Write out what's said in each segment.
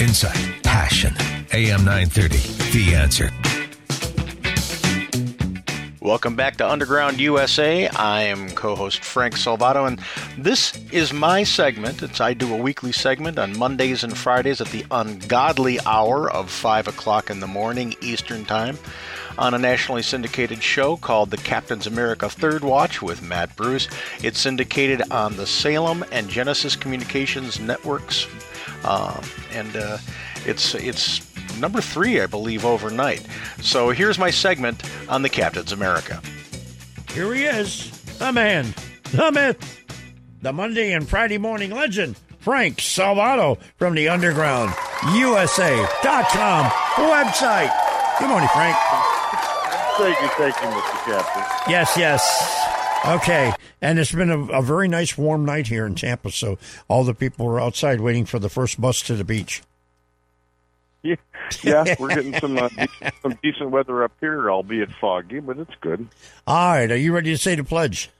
Insight, passion. AM 930, The Answer. Welcome back to Underground USA. I am co-host Frank Salvato, and this is my segment. It's I do a weekly segment on Mondays and Fridays at the ungodly hour of five o'clock in the morning Eastern Time on a nationally syndicated show called The Captain's America Third Watch with Matt Bruce. It's syndicated on the Salem and Genesis Communications networks, uh, and uh, it's it's number three, I believe, overnight. So here's my segment on The Captain's America. Here he is, the man, the myth, the Monday and Friday morning legend, Frank Salvato from the Underground USA.com website. Good morning, Frank. Thank you, thank you, Mr. Captain. Yes, yes. Okay, and it's been a, a, very nice warm night here in Tampa, so all the people were outside waiting for the first bus to the beach. Yeah, yeah we're getting some uh, some decent weather up here, albeit foggy, but it's good. All right, are you ready to say the pledge?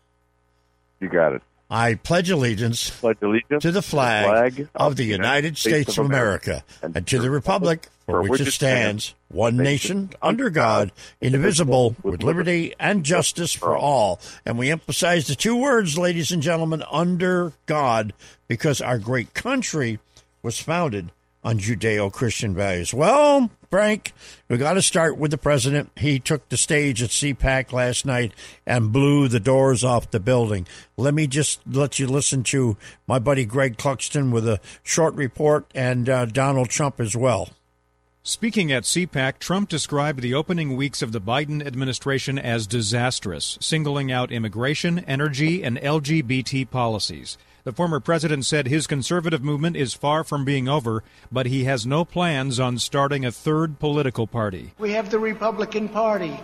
You got it. I pledge allegiance, pledge allegiance to the flag, the flag of, of, the United States, States of America, America and, and, to the republic for which it stands, one nation, under God, indivisible, with liberty and justice for all. And we emphasize the two words, ladies and gentlemen, under God, because our great country was founded on Judeo Christian values. Well, Frank, we got to start with the president. He took the stage at CPAC last night and blew the doors off the building. Let me just let you listen to my buddy Greg Clugston with a short report and uh, Donald Trump as well. Speaking at CPAC, Trump described the opening weeks of the Biden administration as disastrous, singling out immigration, energy, and LGBT policies. The former president said his conservative movement is far from being over, but he has no plans on starting a third political party. We have the Republican Party.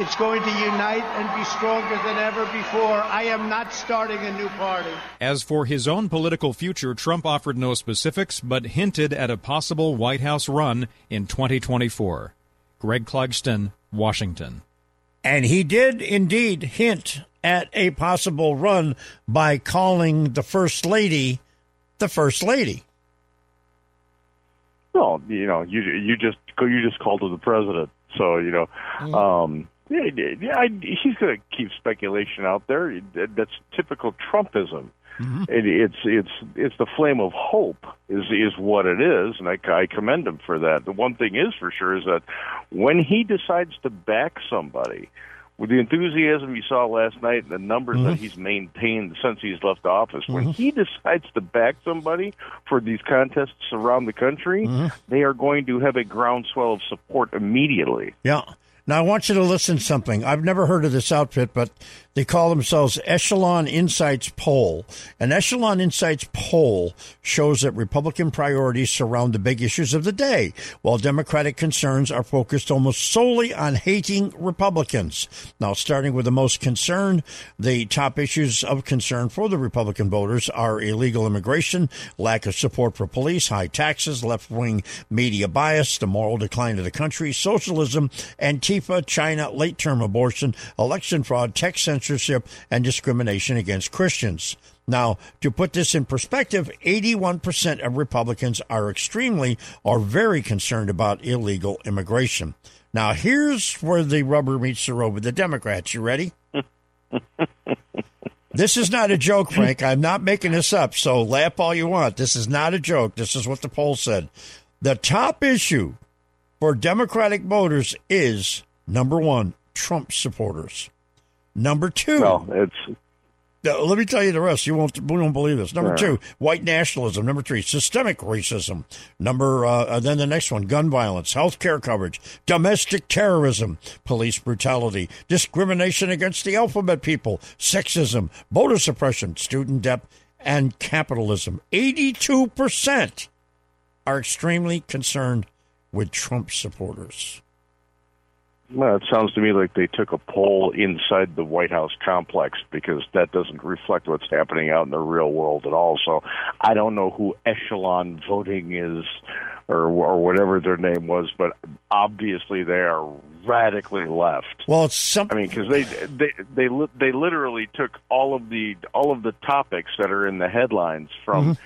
It's going to unite and be stronger than ever before. I am not starting a new party. As for his own political future, Trump offered no specifics, but hinted at a possible White House run in 2024. Greg Clugston, Washington. And he did indeed hint at a possible run by calling the First Lady the First Lady. Well, you know, you you just you just called her the president, so you know, um, yeah, yeah, I, he's going to keep speculation out there. That's typical Trumpism. Mm-hmm. It, it's it's it's the flame of hope is is what it is, and I, I commend him for that. The one thing is for sure is that when he decides to back somebody, with the enthusiasm you saw last night, and the numbers mm-hmm. that he's maintained since he's left office, mm-hmm. when he decides to back somebody for these contests around the country, mm-hmm. they are going to have a groundswell of support immediately. Yeah. Now, I want you to listen to something. I've never heard of this outfit, but they call themselves Echelon Insights Poll. An Echelon Insights poll shows that Republican priorities surround the big issues of the day, while Democratic concerns are focused almost solely on hating Republicans. Now, starting with the most concern, the top issues of concern for the Republican voters are illegal immigration, lack of support for police, high taxes, left wing media bias, the moral decline of the country, socialism, Antifa, China, late term abortion, election fraud, tech censorship censorship and discrimination against Christians. Now, to put this in perspective, 81% of Republicans are extremely or very concerned about illegal immigration. Now, here's where the rubber meets the road with the Democrats. You ready? This is not a joke, Frank. I'm not making this up. So laugh all you want. This is not a joke. This is what the poll said. The top issue for Democratic voters is number one, Trump supporters. Number two, well, it's uh, let me tell you the rest. You won't, you won't believe this. Number Right. two, white nationalism. Number three, systemic racism. Number, uh, uh, then the next one, gun violence, health care coverage, domestic terrorism, police brutality, discrimination against the alphabet people, sexism, voter suppression, student debt, and capitalism. 82% are extremely concerned with Trump supporters. Well, it sounds to me like they took a poll inside the White House complex because that doesn't reflect what's happening out in the real world at all. So I don't know who echelon voting is or or whatever their name was, but obviously they are radically left. Well, it's something. I mean, because they they they they literally took all of the all of the topics that are in the headlines from mm-hmm.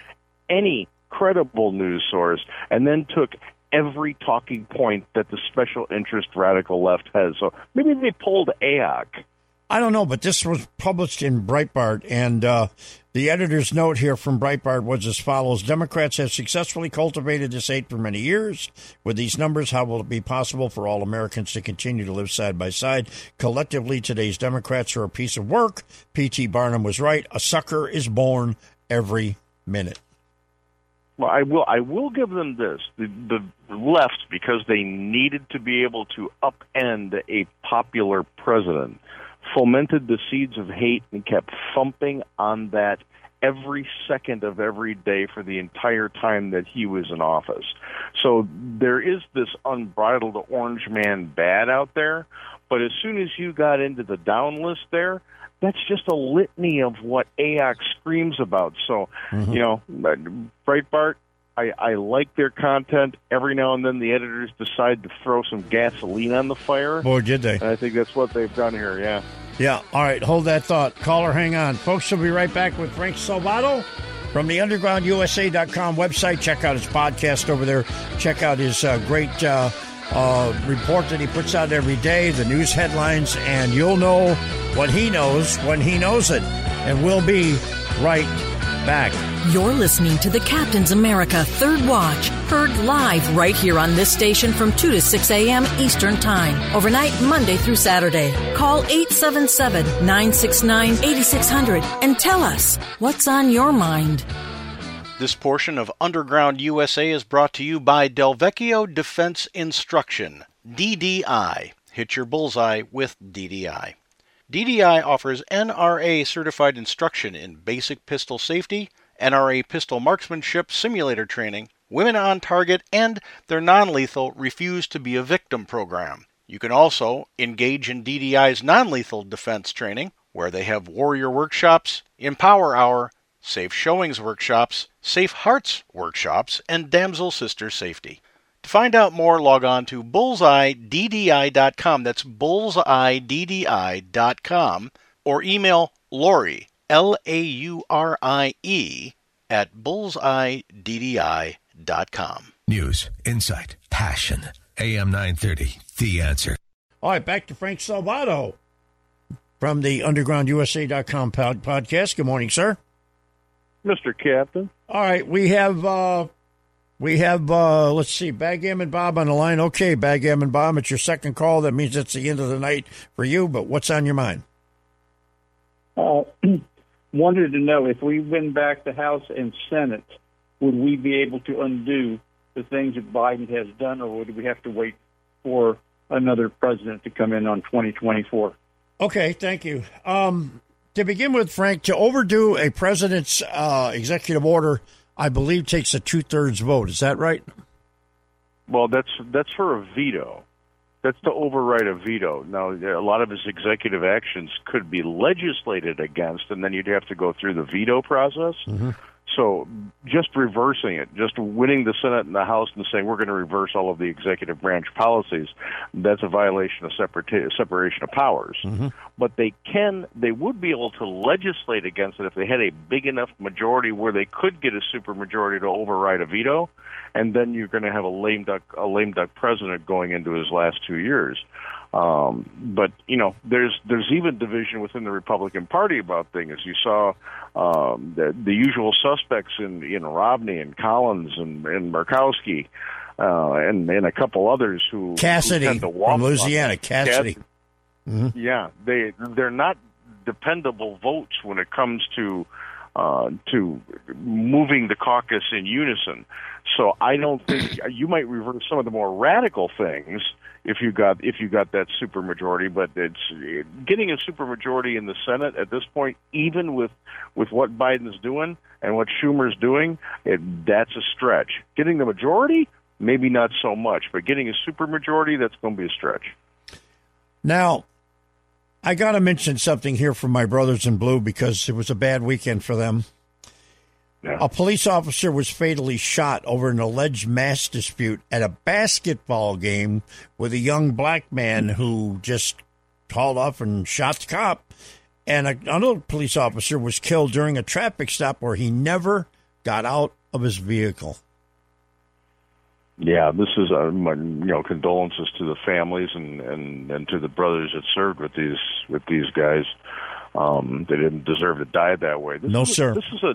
any credible news source, and then took every talking point that the special interest radical left has. So maybe they polled AOC. I don't know, but this was published in Breitbart, and uh, the editor's note here from Breitbart was as follows Democrats have successfully cultivated this hate for many years. With these numbers, how will it be possible for all Americans to continue to live side by side? Collectively, today's Democrats are a piece of work. P.T. Barnum was right. A sucker is born every minute. Well, I will. I will give them this: the, the left, because they needed to be able to upend a popular president, fomented the seeds of hate and kept thumping on that every second of every day for the entire time that he was in office. So there is this unbridled orange man bad out there, but as soon as you got into the down list there, that's just a litany of what AOC screams about. So, you know, Breitbart, I, I like their content. Every now and then the editors decide to throw some gasoline on the fire. Boy, did they. And I think that's what they've done here, yeah. Yeah. All right. Hold that thought. Caller, hang on. Folks, we'll be right back with Frank Salvato from the undergroundusa.com website. Check out his podcast over there. Check out his uh, great uh, uh, report that he puts out every day, the news headlines, and you'll know what he knows when he knows it. And we'll be right back. You're listening to the Captain's America Third Watch, heard live right here on this station from 2 to 6 a.m. Eastern Time, overnight Monday through Saturday. Call 877 969 8600 and tell us what's on your mind. This portion of Underground USA is brought to you by Delvecchio Defense Instruction, DDI. Hit your bullseye with DDI. DDI offers NRA certified instruction in basic pistol safety, NRA pistol marksmanship simulator training, women on target, and their non lethal Refuse to Be a Victim program. You can also engage in DDI's non lethal defense training, where they have warrior workshops, empower hour, safe showings workshops, safe hearts workshops, and damsel sister safety. To find out more, log on to bullseyeddi.com. That's bullseyeddi.com. Or email Lori, L A U R I E, at bullseyeddi.com. News, insight, passion. AM 930, The Answer. All right, back to Frank Salvato from the undergroundusa.com pod- podcast. Good morning, sir. Mr. Captain. All right, we have uh we have uh let's see, Backgammon Bob on the line. Okay, Backgammon Bob, it's your second call. That means it's the end of the night for you, but what's on your mind? Uh, wanted to know if we win back the House and Senate, would we be able to undo the things that Biden has done, or would we have to wait for another president to come in on 2024? Okay, thank you. Um to begin with, Frank, to overdo a president's uh, executive order, I believe takes a two thirds vote. Is that right? Well, that's that's for a veto. That's to override a veto. Now, a lot of his executive actions could be legislated against, and then you'd have to go through the veto process. So, just reversing it, just winning the Senate and the House and saying we're going to reverse all of the executive branch policies, that's a violation of separata- separation of powers. Mm-hmm. But they can, they would be able to legislate against it if they had a big enough majority where they could get a supermajority to override a veto, and then you're going to have a lame duck, a lame duck president going into his last two years. Um, but you know, there's there's even division within the Republican Party about things. You saw um, the, the usual suspects in in Romney and Collins and, and Murkowski, uh, and and a couple others who Cassidy who from Louisiana. on- Cassidy. Mhm. yeah, they they're not dependable votes when it comes to uh, to moving the caucus in unison. So I don't think you might reverse some of the more radical things if you got if you got that supermajority. But it's getting a supermajority in the Senate at this point, even with with what Biden's doing and what Schumer's doing, it, that's a stretch. Getting the majority, maybe not so much, but getting a supermajority, that's going to be a stretch. Now, I got to mention something here from my brothers in blue because it was a bad weekend for them. A police officer was fatally shot over an alleged mass dispute at a basketball game with a young black man who just hauled off and shot the cop. And a, another police officer was killed during a traffic stop where he never got out of his vehicle. Yeah, this is uh, my, you know condolences to the families and, and and to the brothers that served with these with these guys. Um, they didn't deserve to die that way. This No, is, sir. This is a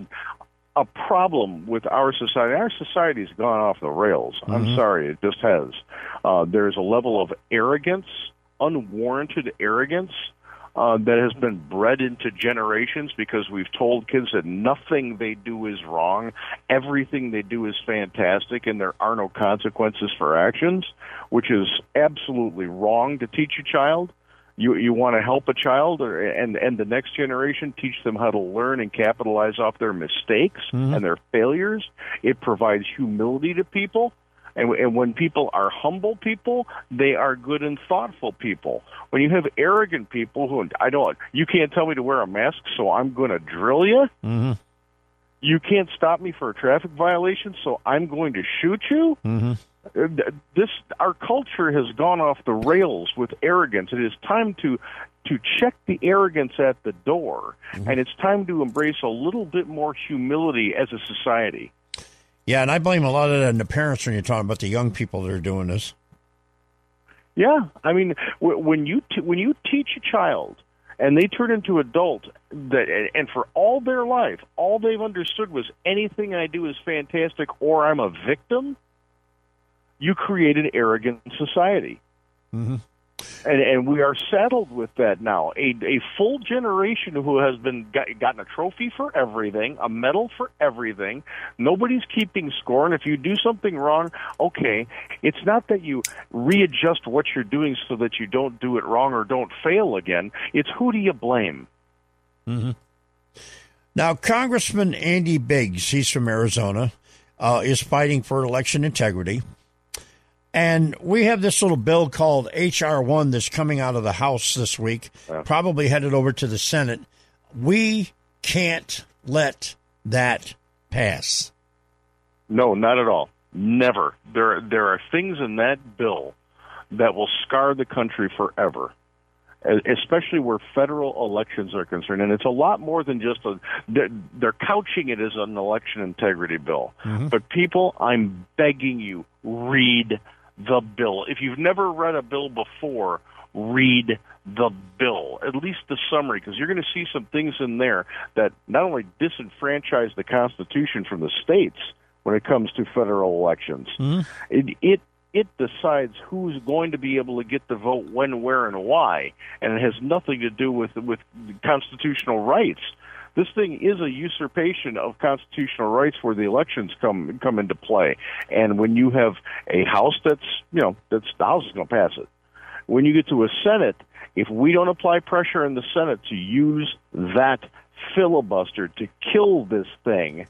a problem with our society. Our society's gone off the rails. I'm Mhm. sorry, it just has. Uh, there's a level of arrogance, unwarranted arrogance, uh, that has been bred into generations because we've told kids that nothing they do is wrong, everything they do is fantastic, and there are no consequences for actions, which is absolutely wrong to teach a child. You you want to help a child, or, and and the next generation teach them how to learn and capitalize off their mistakes and their failures. It provides humility to people. And, and when people are humble people, they are good and thoughtful people. When you have arrogant people who I don't, you can't tell me to wear a mask, so I'm going to drill you. Mm-hmm. You can't stop me for a traffic violation, so I'm going to shoot you. Mm-hmm. This our culture has gone off the rails with arrogance. It is time to to check the arrogance at the door, and it's time to embrace a little bit more humility as a society. Yeah, and I blame a lot of that on the parents when you're talking about the young people that are doing this. Yeah, I mean, when you t- when you teach a child and they turn into adult that and for all their life, all they've understood was anything I do is fantastic or I'm a victim. You create an arrogant society. Mm-hmm. And, and we are saddled with that now. A, a full generation who has been got, gotten a trophy for everything, a medal for everything. Nobody's keeping score. And if you do something wrong, okay, it's not that you readjust what you're doing so that you don't do it wrong or don't fail again. It's who do you blame? Mm-hmm. Now, Congressman Andy Biggs, he's from Arizona, uh, is fighting for election integrity. And we have this little bill called H.R. 1 that's coming out of the House this week, probably headed over to the Senate. We can't let that pass. No, not at all. Never. There there are things in that bill that will scar the country forever. Especially where federal elections are concerned, and it's a lot more than just a. They're, they're couching it as an election integrity bill, mm-hmm. but people, I'm begging you, read the bill. If you've never read a bill before, read the bill, at least the summary, because you're going to see some things in there that not only disenfranchise the Constitution from the states when it comes to federal elections, hmm? it, it it decides who's going to be able to get the vote when, where, and why, and it has nothing to do with with constitutional rights. This thing is a usurpation of constitutional rights where the elections come come into play. And when you have a House that's you know that's the House is going to pass it. When you get to a Senate, if we don't apply pressure in the Senate to use that filibuster to kill this thing,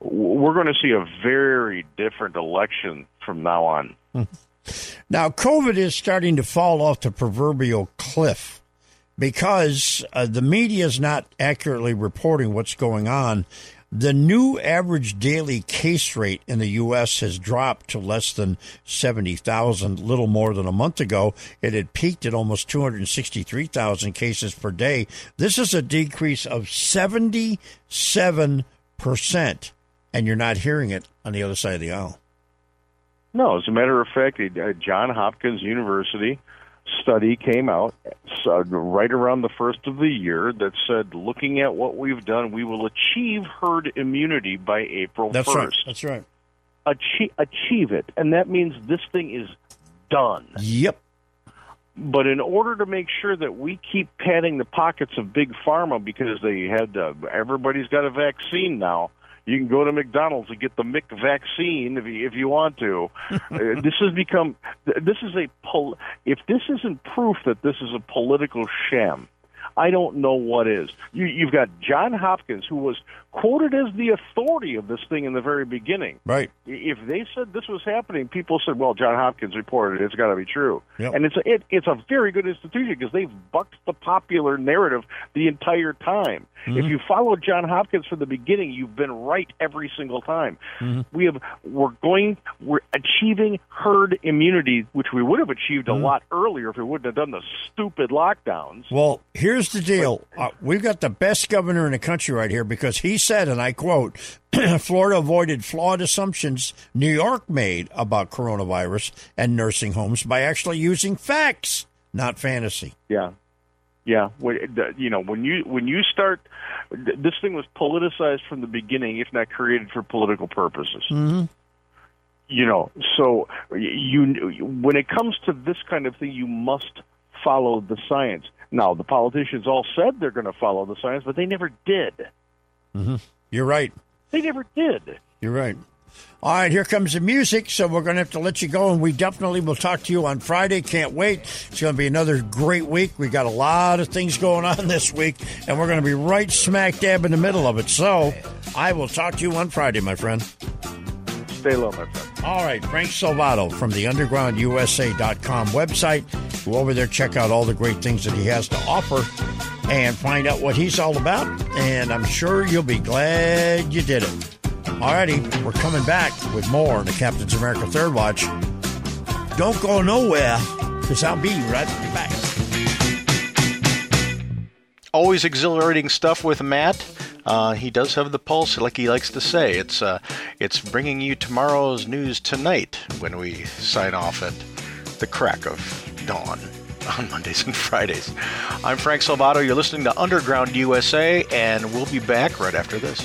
we're going to see a very different election from now on. Now, COVID is starting to fall off the proverbial cliff because uh, the media is not accurately reporting what's going on. The new average daily case rate in the U.S. has dropped to less than 70,000, little more than a month ago. It had peaked at almost 263,000 cases per day. This is a decrease of 77%, and you're not hearing it on the other side of the aisle. No, as a matter of fact, uh, John Hopkins University study came out uh, right around the first of the year that said, looking at what we've done, we will achieve herd immunity by April That's 1st. right. That's right. Achieve, achieve it. And that means this thing is done. Yep. But in order to make sure that we keep padding the pockets of big pharma because they had uh, everybody's got a vaccine now. You can go to McDonald's and get the Mick vaccine if you, if you want to. uh, this has become this is a pol- if this isn't proof that this is a political sham, I don't know what is. You, you've got John Hopkins, who was quoted as the authority of this thing in the very beginning. Right. If they said this was happening, people said, "Well, John Hopkins reported it; it's got to be true." Yep. And it's a, it, it's a very good institution because they've bucked the popular narrative the entire time. Mm-hmm. If you follow John Hopkins from the beginning, you've been right every single time. Mm-hmm. We have we're going we're achieving herd immunity, which we would have achieved Mm-hmm. a lot earlier if we wouldn't have done the stupid lockdowns. Well, here's the deal. Uh, we've got the best governor in the country right here because he said, and I quote, Florida avoided flawed assumptions New York made about coronavirus and nursing homes by actually using facts, not fantasy. Yeah, yeah. You know, when you when you start, this thing was politicized from the beginning, if not created for political purposes. Mm-hmm. You know, so you when it comes to this kind of thing, you must follow the science. Now, the politicians all said they're going to follow the science, but they never did. Mm-hmm. You're right. They never did. You're right. All right, here comes the music, so we're going to have to let you go, and we definitely will talk to you on Friday. Can't wait. It's going to be another great week. We got a lot of things going on this week, and we're going to be right smack dab in the middle of it. So I will talk to you on Friday, my friend. Stay low, my friend. All right, Frank Salvato from the undergroundusa.com website. Go over there, check out all the great things that he has to offer, and find out what he's all about. And I'm sure you'll be glad you did it. Alrighty, we're coming back with more on the Captain's America Third Watch. Don't go nowhere, because I'll be right back. Always exhilarating stuff with Matt. Uh, he does have the pulse, like he likes to say. It's uh, it's bringing you tomorrow's news tonight when we sign off at the crack of dawn on Mondays and Fridays. I'm Frank Salvato. You're listening to Underground USA, and we'll be back right after this.